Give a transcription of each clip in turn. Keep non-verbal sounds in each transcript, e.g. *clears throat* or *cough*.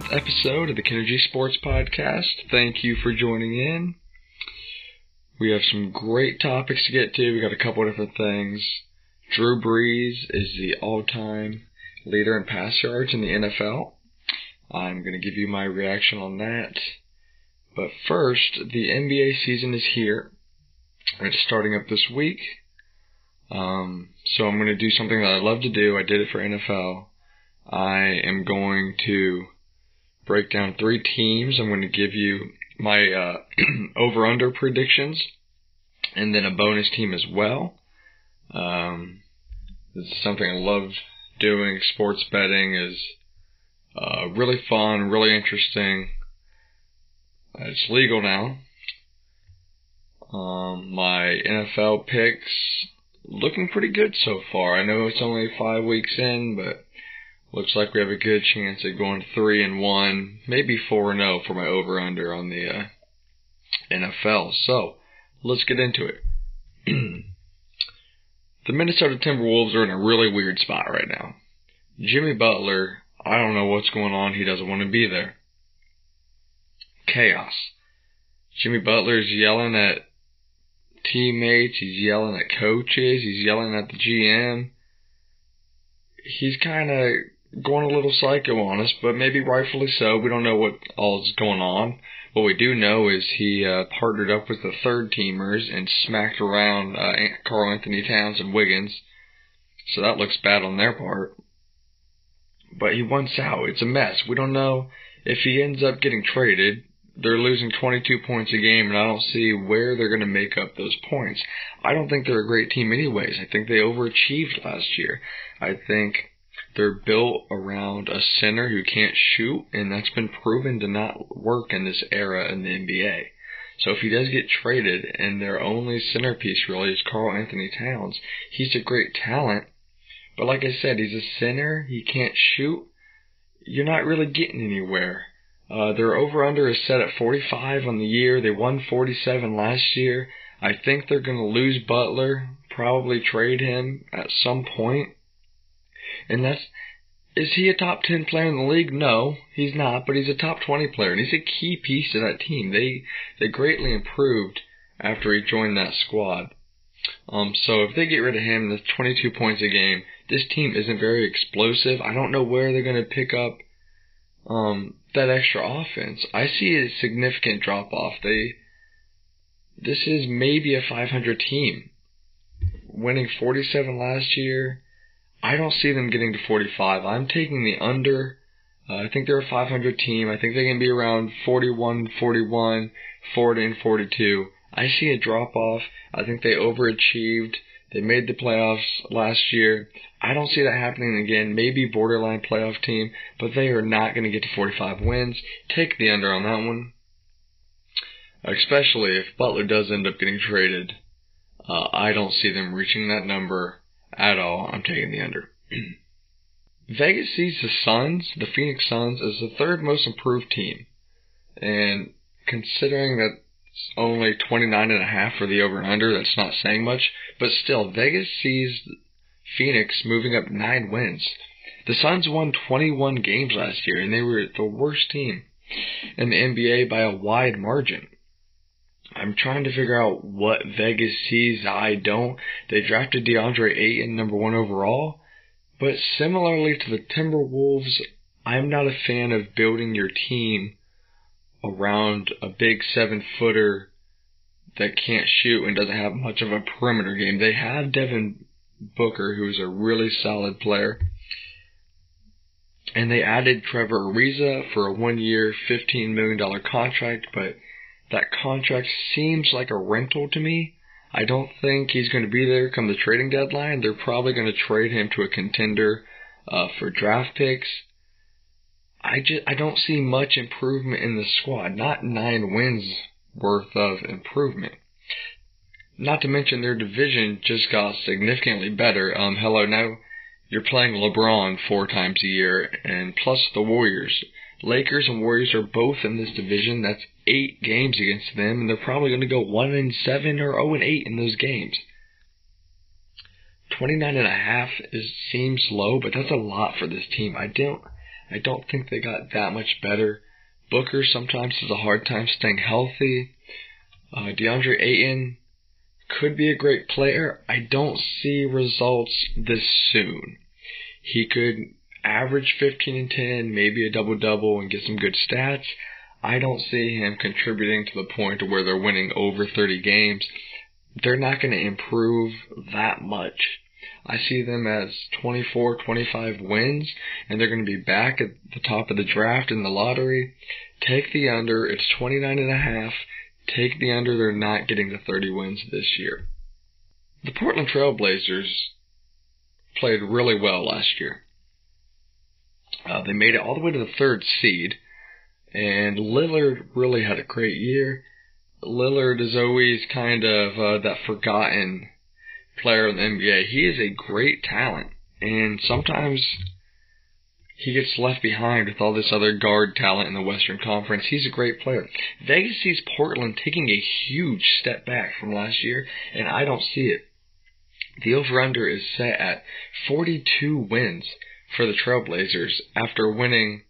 11th episode of the Kennergy Sports Podcast. Thank you for joining in. We have some great topics to get to. We got a couple different things. Drew Brees is the all-time leader in pass yards in the NFL. I'm going to give you my reaction on that. But first, the NBA season is here. It's starting up this week. Um, so I'm going to do something that I love to do. I did it for NFL. I am going to break down three teams. I'm going to give you my uh, *clears throat* over under predictions and then a bonus team as well. Um, this is something I love doing. Sports betting is uh, really fun, really interesting. It's legal now. Um, my NFL picks looking pretty good so far. I know it's only five weeks in, but Looks like we have a good chance at going three and one, maybe four and zero oh for my over under on the uh, NFL. So let's get into it. *clears throat* the Minnesota Timberwolves are in a really weird spot right now. Jimmy Butler, I don't know what's going on. He doesn't want to be there. Chaos. Jimmy Butler's yelling at teammates. He's yelling at coaches. He's yelling at the GM. He's kind of going a little psycho on us, but maybe rightfully so. We don't know what all is going on. What we do know is he uh, partnered up with the third teamers and smacked around uh, Karl-Anthony Towns and Wiggins. So that looks bad on their part. But he wants out. It's a mess. We don't know if he ends up getting traded. They're losing 22 points a game, and I don't see where they're going to make up those points. I don't think they're a great team, anyways. I think they overachieved last year. I think they're built around a center who can't shoot, and that's been proven to not work in this era in the NBA. So if he does get traded and their only centerpiece really is Karl-Anthony Towns, he's a great talent. But like I said, he's a center. He can't shoot. You're not really getting anywhere. Uh, their over under is set at 45 on the year. They won 47 last year. I think they're going to lose Butler, probably trade him at some point. And that's is he a top 10 player in the league? No, he's not, but he's a top 20 player and he's a key piece to that team. They they greatly improved after he joined that squad. Um so if they get rid of him, that's 22 points a game. This team isn't very explosive. I don't know where they're going to pick up um that extra offense. I see a significant drop off. They this is maybe a 500 team. Winning 47 last year, I don't see them getting to 45. I'm taking the under. Uh, I think they're a 500 team. I think they can be around 41, 41, 40, and 42. I see a drop off. I think they overachieved. They made the playoffs last year. I don't see that happening again. Maybe borderline playoff team, but they are not going to get to 45 wins. Take the under on that one. Especially if Butler does end up getting traded. Uh, I don't see them reaching that number at all. I'm taking the under. *clears throat* Vegas sees the Suns, the Phoenix Suns, as the third most improved team. And considering that it's only 29 and a half for the over and under, that's not saying much. But still, Vegas sees Phoenix moving up nine wins. The Suns won 21 games last year, and they were the worst team in the NBA by a wide margin. I'm trying to figure out what Vegas sees I don't. They drafted DeAndre Ayton number one overall, but similarly to the Timberwolves, I'm not a fan of building your team around a big seven footer that can't shoot and doesn't have much of a perimeter game. They have Devin Booker, who's a really solid player. And they added Trevor Ariza for a one year, $15 million contract, but that contract seems like a rental to me. I don't think he's going to be there come the trading deadline. They're probably going to trade him to a contender uh, for draft picks. I just I don't see much improvement in the squad. Not nine wins worth of improvement. Not to mention their division just got significantly better. Um, hello now, you're playing LeBron four times a year, and plus the Warriors. Lakers and Warriors are both in this division. That's eight games against them, and they're probably going to go one and seven or zero oh and eight in those games. Twenty nine and a half is seems low, but that's a lot for this team. I don't I don't think they got that much better. Booker sometimes has a hard time staying healthy. Uh, DeAndre Ayton could be a great player. I don't see results this soon. He could average 15 and 10, maybe a double double, and get some good stats. I don't see him contributing to the point where they're winning over 30 games. They're not going to improve that much. I see them as 24, 25 wins, and they're going to be back at the top of the draft in the lottery. Take the under. It's 29 and a half. Take the under. They're not getting to 30 wins this year. The Portland Trailblazers played really well last year. Uh, they made it all the way to the third seed, and Lillard really had a great year. Lillard is always kind of uh, that forgotten player in the NBA. He is a great talent, and sometimes he gets left behind with all this other guard talent in the Western Conference. He's a great player. Vegas sees Portland taking a huge step back from last year, and I don't see it. The over under is set at 42 wins for the Trailblazers after winning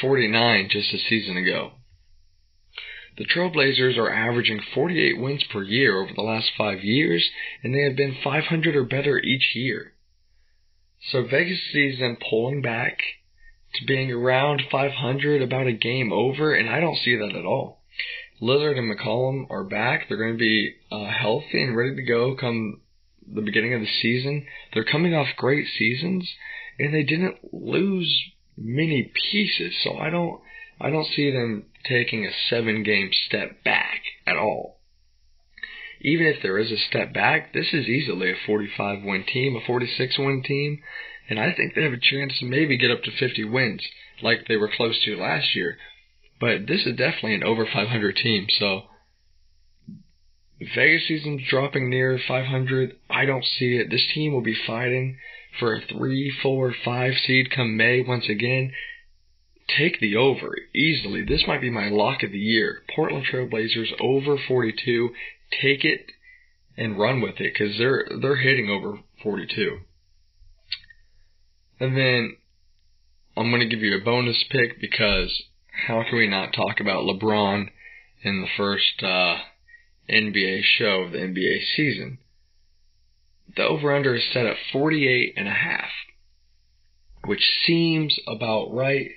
49 just a season ago. The Trailblazers are averaging 48 wins per year over the last five years, and they have been 500 or better each year. So Vegas sees them pulling back to being around 500, about a game over, and I don't see that at all. Lillard and McCollum are back. They're going to be uh, healthy and ready to go come the beginning of the season. They're coming off great seasons, and they didn't lose many pieces. So I don't I don't see them taking a seven game step back at all. Even if there is a step back, this is easily a 45 win team, a 46 win team, and I think they have a chance to maybe get up to 50 wins like they were close to last year. But this is definitely an over 500 team, so Vegas season's dropping near 500. I don't see it. This team will be fighting for a three, four, five seed come May once again. Take the over easily. This might be my lock of the year. Portland Trailblazers over 42. Take it and run with it because they're they're hitting over 42. And then I'm going to give you a bonus pick because how can we not talk about LeBron in the first uh, NBA show of the NBA season? The over-under is set at 48 and a half, which seems about right.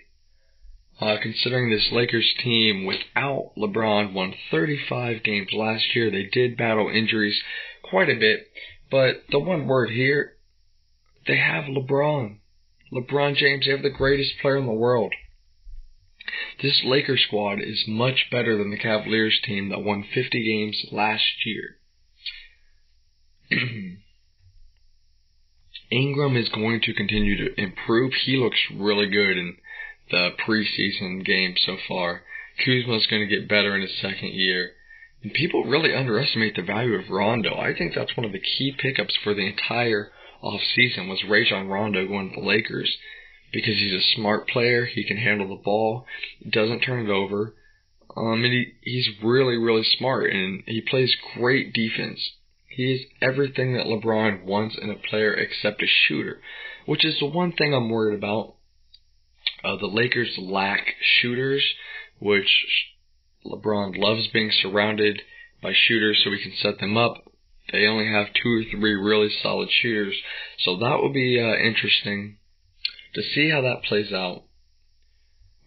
Uh, considering this Lakers team without LeBron won 35 games last year, they did battle injuries quite a bit, but the one word here, they have LeBron. LeBron James, they have the greatest player in the world. This Lakers squad is much better than the Cavaliers team that won 50 games last year. *clears throat* Ingram is going to continue to improve. He looks really good in the preseason game so far. Kuzma is going to get better in his second year. And people really underestimate the value of Rondo. I think that's one of the key pickups for the entire off season was Rajon Rondo going to the Lakers because he's a smart player. He can handle the ball, doesn't turn it over. Um, and he, he's really, really smart and he plays great defense. He is everything that LeBron wants in a player except a shooter, which is the one thing I'm worried about. Uh, the Lakers lack shooters, which LeBron loves being surrounded by shooters so he can set them up. They only have two or three really solid shooters, so that will be uh, interesting to see how that plays out.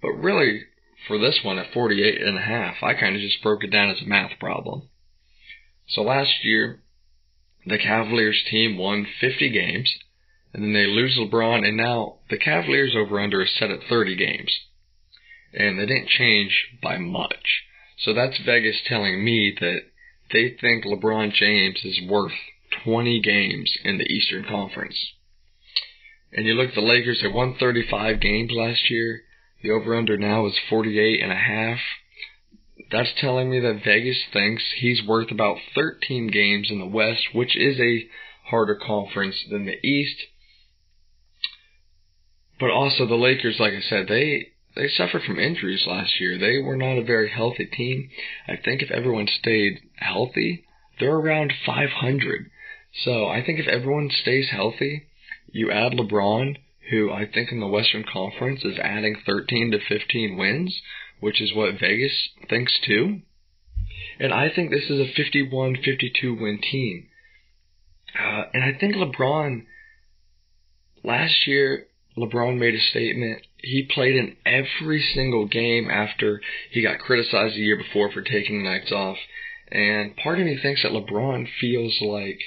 But really, for this one at 48 and a half, I kind of just broke it down as a math problem. So last year, the Cavaliers team won 50 games, and then they lose LeBron, and now the Cavaliers over under is set at 30 games. And they didn't change by much. So that's Vegas telling me that they think LeBron James is worth 20 games in the Eastern Conference. And you look at the Lakers, they won 35 games last year. The over under now is 48 and a half. That's telling me that Vegas thinks he's worth about 13 games in the West, which is a harder conference than the East. But also the Lakers, like I said, they they suffered from injuries last year. They were not a very healthy team. I think if everyone stayed healthy, they're around 500. So I think if everyone stays healthy, you add LeBron, who I think in the Western Conference is adding 13 to 15 wins, which is what Vegas thinks too. And I think this is a 51 52 win team. Uh, and I think LeBron, last year, LeBron made a statement. He played in every single game after he got criticized the year before for taking nights off. And part of me thinks that LeBron feels like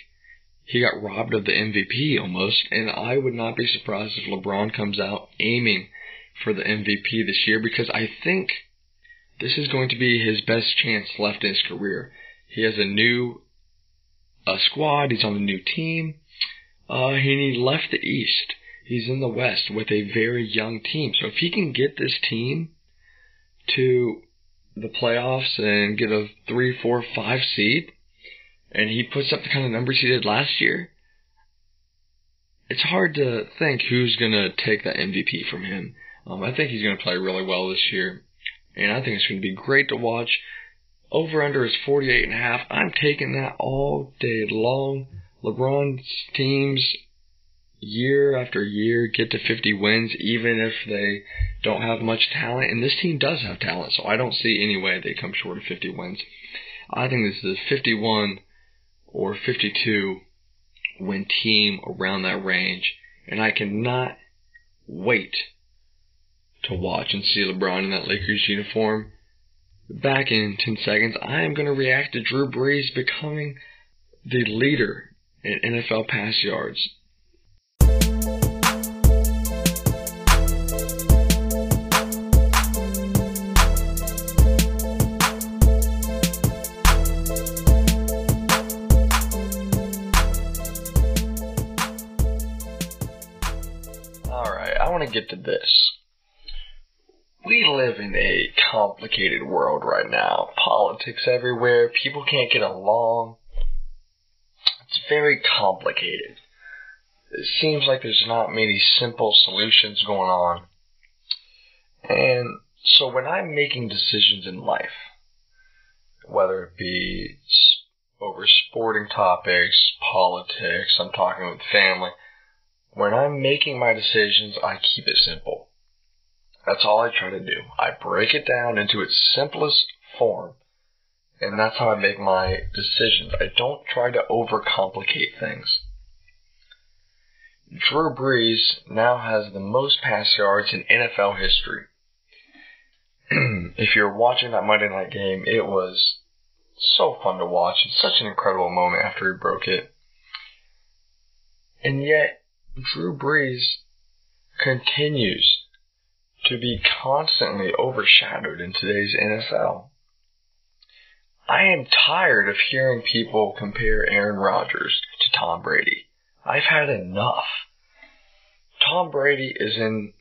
he got robbed of the MVP almost. And I would not be surprised if LeBron comes out aiming for the MVP this year because I think this is going to be his best chance left in his career. He has a new uh, squad. He's on a new team. Uh, he left the East. He's in the West with a very young team. So if he can get this team to the playoffs and get a three, four, five seed, and he puts up the kind of numbers he did last year, it's hard to think who's going to take that MVP from him. Um, I think he's going to play really well this year, and I think it's going to be great to watch. Over under is 48 and a half. I'm taking that all day long. LeBron's teams year after year get to 50 wins, even if they don't have much talent. And this team does have talent, so I don't see any way they come short of 50 wins. I think this is a 51 or 52 win team around that range, and I cannot wait to watch and see LeBron in that Lakers uniform. Back in 10 seconds, I am going to react to Drew Brees becoming the leader in NFL pass yards Alright, I want to get to this. We live in a complicated world right now. Politics everywhere, people can't get along. It's very complicated it seems like there's not many simple solutions going on. And so when I'm making decisions in life, whether it be over sporting topics, politics, I'm talking with family, when I'm making my decisions, I keep it simple. That's all I try to do. I break it down into its simplest form. And that's how I make my decisions. I don't try to overcomplicate things. Drew Brees now has the most pass yards in NFL history. *clears throat* if you're watching that Monday night game, it was so fun to watch. It's such an incredible moment after he broke it. And yet, Drew Brees continues to be constantly overshadowed in today's NFL. I am tired of hearing people compare Aaron Rodgers to Tom Brady. I've had enough. Tom Brady is in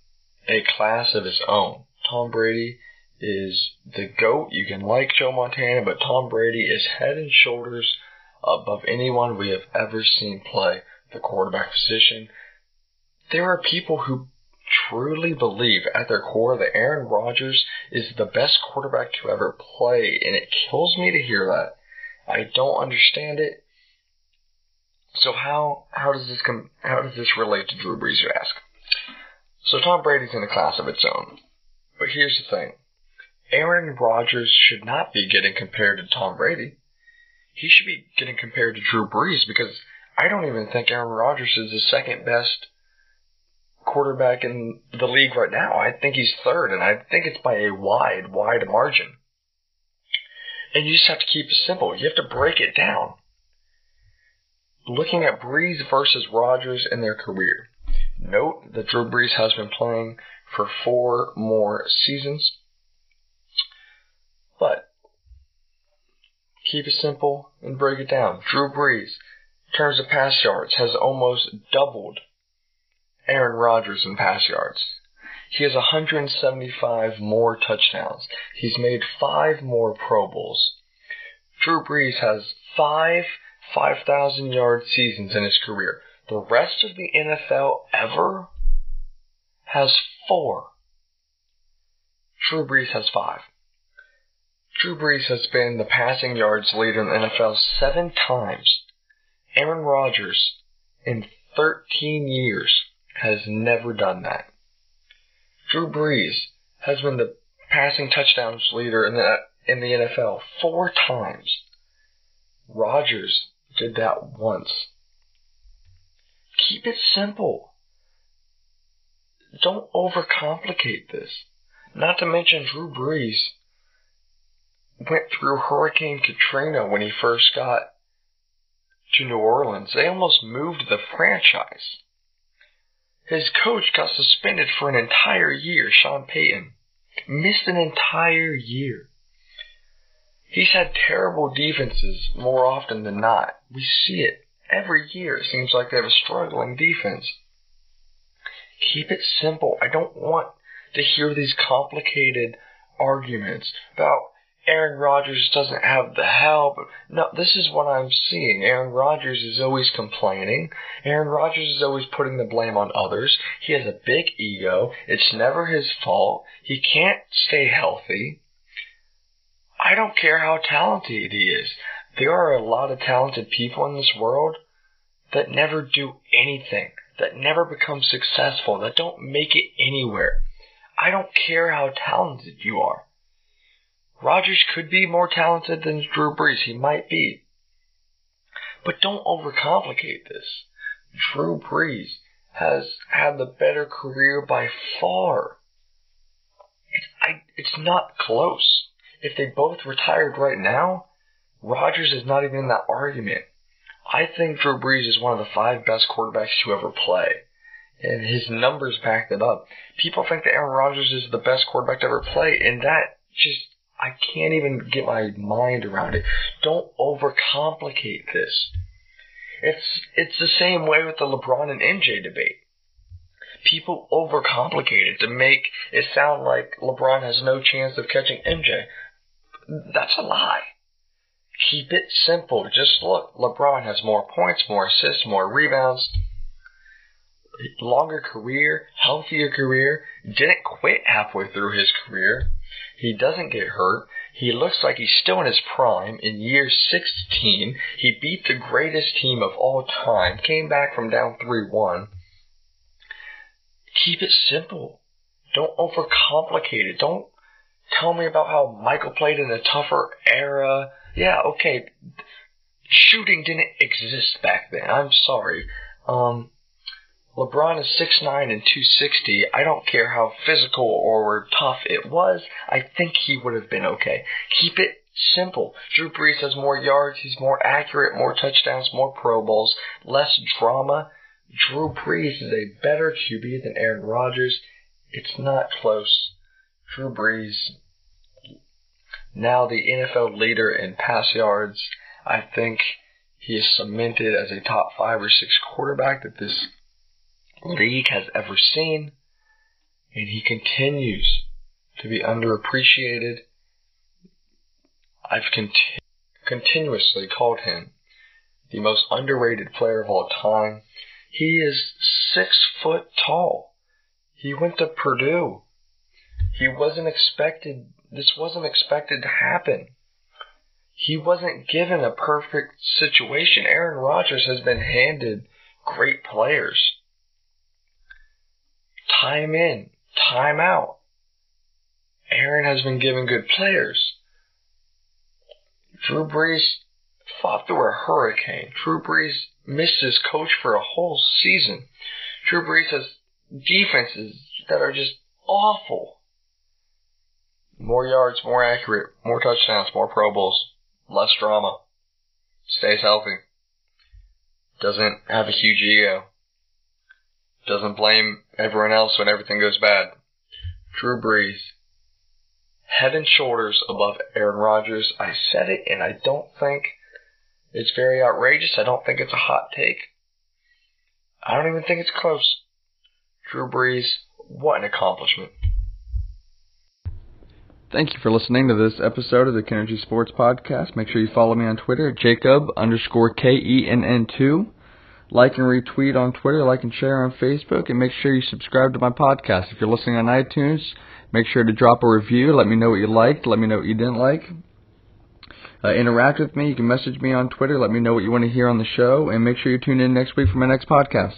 a class of his own. Tom Brady is the GOAT. You can like Joe Montana, but Tom Brady is head and shoulders above anyone we have ever seen play the quarterback position. There are people who truly believe at their core that Aaron Rodgers is the best quarterback to ever play, and it kills me to hear that. I don't understand it. So how how does this come? How does this relate to Drew Brees? You ask. So Tom Brady's in a class of its own. But here's the thing: Aaron Rodgers should not be getting compared to Tom Brady. He should be getting compared to Drew Brees because I don't even think Aaron Rodgers is the second best quarterback in the league right now. I think he's third, and I think it's by a wide, wide margin. And you just have to keep it simple. You have to break it down looking at Brees versus Rodgers in their career. Note that Drew Brees has been playing for four more seasons. But keep it simple and break it down. Drew Brees, in terms of pass yards, has almost doubled Aaron Rodgers in pass yards. He has 175 more touchdowns. He's made five more Pro Bowls. Drew Brees has five 5,000 yard seasons in his career. The rest of the NFL ever has four. Drew Brees has five. Drew Brees has been the passing yards leader in the NFL seven times. Aaron Rodgers, in 13 years, has never done that. Drew Brees has been the passing touchdowns leader in the in the NFL four times. Rodgers did that once. Keep it simple. Don't overcomplicate this. Not to mention Drew Brees went through Hurricane Katrina when he first got to New Orleans. They almost moved the franchise. His coach got suspended for an entire year, Sean Payton. Missed an entire year. He's had terrible defenses more often than not. We see it every year. It seems like they have a struggling defense. Keep it simple. I don't want to hear these complicated arguments about Aaron Rodgers doesn't have the help. No, this is what I'm seeing. Aaron Rodgers is always complaining. Aaron Rodgers is always putting the blame on others. He has a big ego. It's never his fault. He can't stay healthy. I don't care how talented he is. There are a lot of talented people in this world that never do anything, that never become successful, that don't make it anywhere. I don't care how talented you are. Rodgers could be more talented than Drew Brees. He might be. But don't overcomplicate this. Drew Brees has had the better career by far. It's, I, it's not close. If they both retired right now, Rodgers is not even in that argument. I think Drew Brees is one of the five best quarterbacks to ever play. And his numbers back that up. People think that Aaron Rodgers is the best quarterback to ever play, and that just I can't even get my mind around it. Don't overcomplicate this. It's it's the same way with the LeBron and MJ debate. People overcomplicate it to make it sound like LeBron has no chance of catching MJ. That's a lie. Keep it simple. Just look, LeBron has more points, more assists, more rebounds, longer career, healthier career, didn't quit halfway through his career. He doesn't get hurt. He looks like he's still in his prime. In year 16, he beat the greatest team of all time, came back from down 3 1. Keep it simple. Don't overcomplicate it. Don't tell me about how Michael played in a tougher era. Yeah, okay. Shooting didn't exist back then. I'm sorry. Um, LeBron is 6'9 and 260. I don't care how physical or tough it was. I think he would have been okay. Keep it simple. Drew Brees has more yards. He's more accurate, more touchdowns, more Pro Bowls, less drama. Drew Brees is a better QB than Aaron Rodgers. It's not close. Drew Brees, now the NFL leader in pass yards. I think he is cemented as a top five or six quarterback that this league has ever seen, and he continues to be underappreciated. I've conti- continuously called him the most underrated player of all time. He is six foot tall. He went to Purdue. He wasn't expected, this wasn't expected to happen. He wasn't given a perfect situation. Aaron Rodgers has been handed great players time in, time out. Aaron has been given good players. Drew Brees fought through a hurricane. Drew Brees missed his coach for a whole season. Drew Brees has defenses that are just awful. More yards, more accurate, more touchdowns, more Pro Bowls, less drama. Stays healthy. Doesn't have a huge ego doesn't blame everyone else when everything goes bad. Drew Brees, head and shoulders above Aaron Rodgers. I said it, and I don't think it's very outrageous. I don't think it's a hot take. I don't even think it's close. Drew Brees, what an accomplishment. Thank you for listening to this episode of the Kennergy Sports Podcast. Make sure you follow me on Twitter, Jacob underscore K E N N 2 like and retweet on Twitter, like and share on Facebook, and make sure you subscribe to my podcast. If you're listening on iTunes, make sure to drop a review. Let me know what you liked. Let me know what you didn't like. Uh, interact with me. You can message me on Twitter. Let me know what you want to hear on the show, and make sure you tune in next week for my next podcast.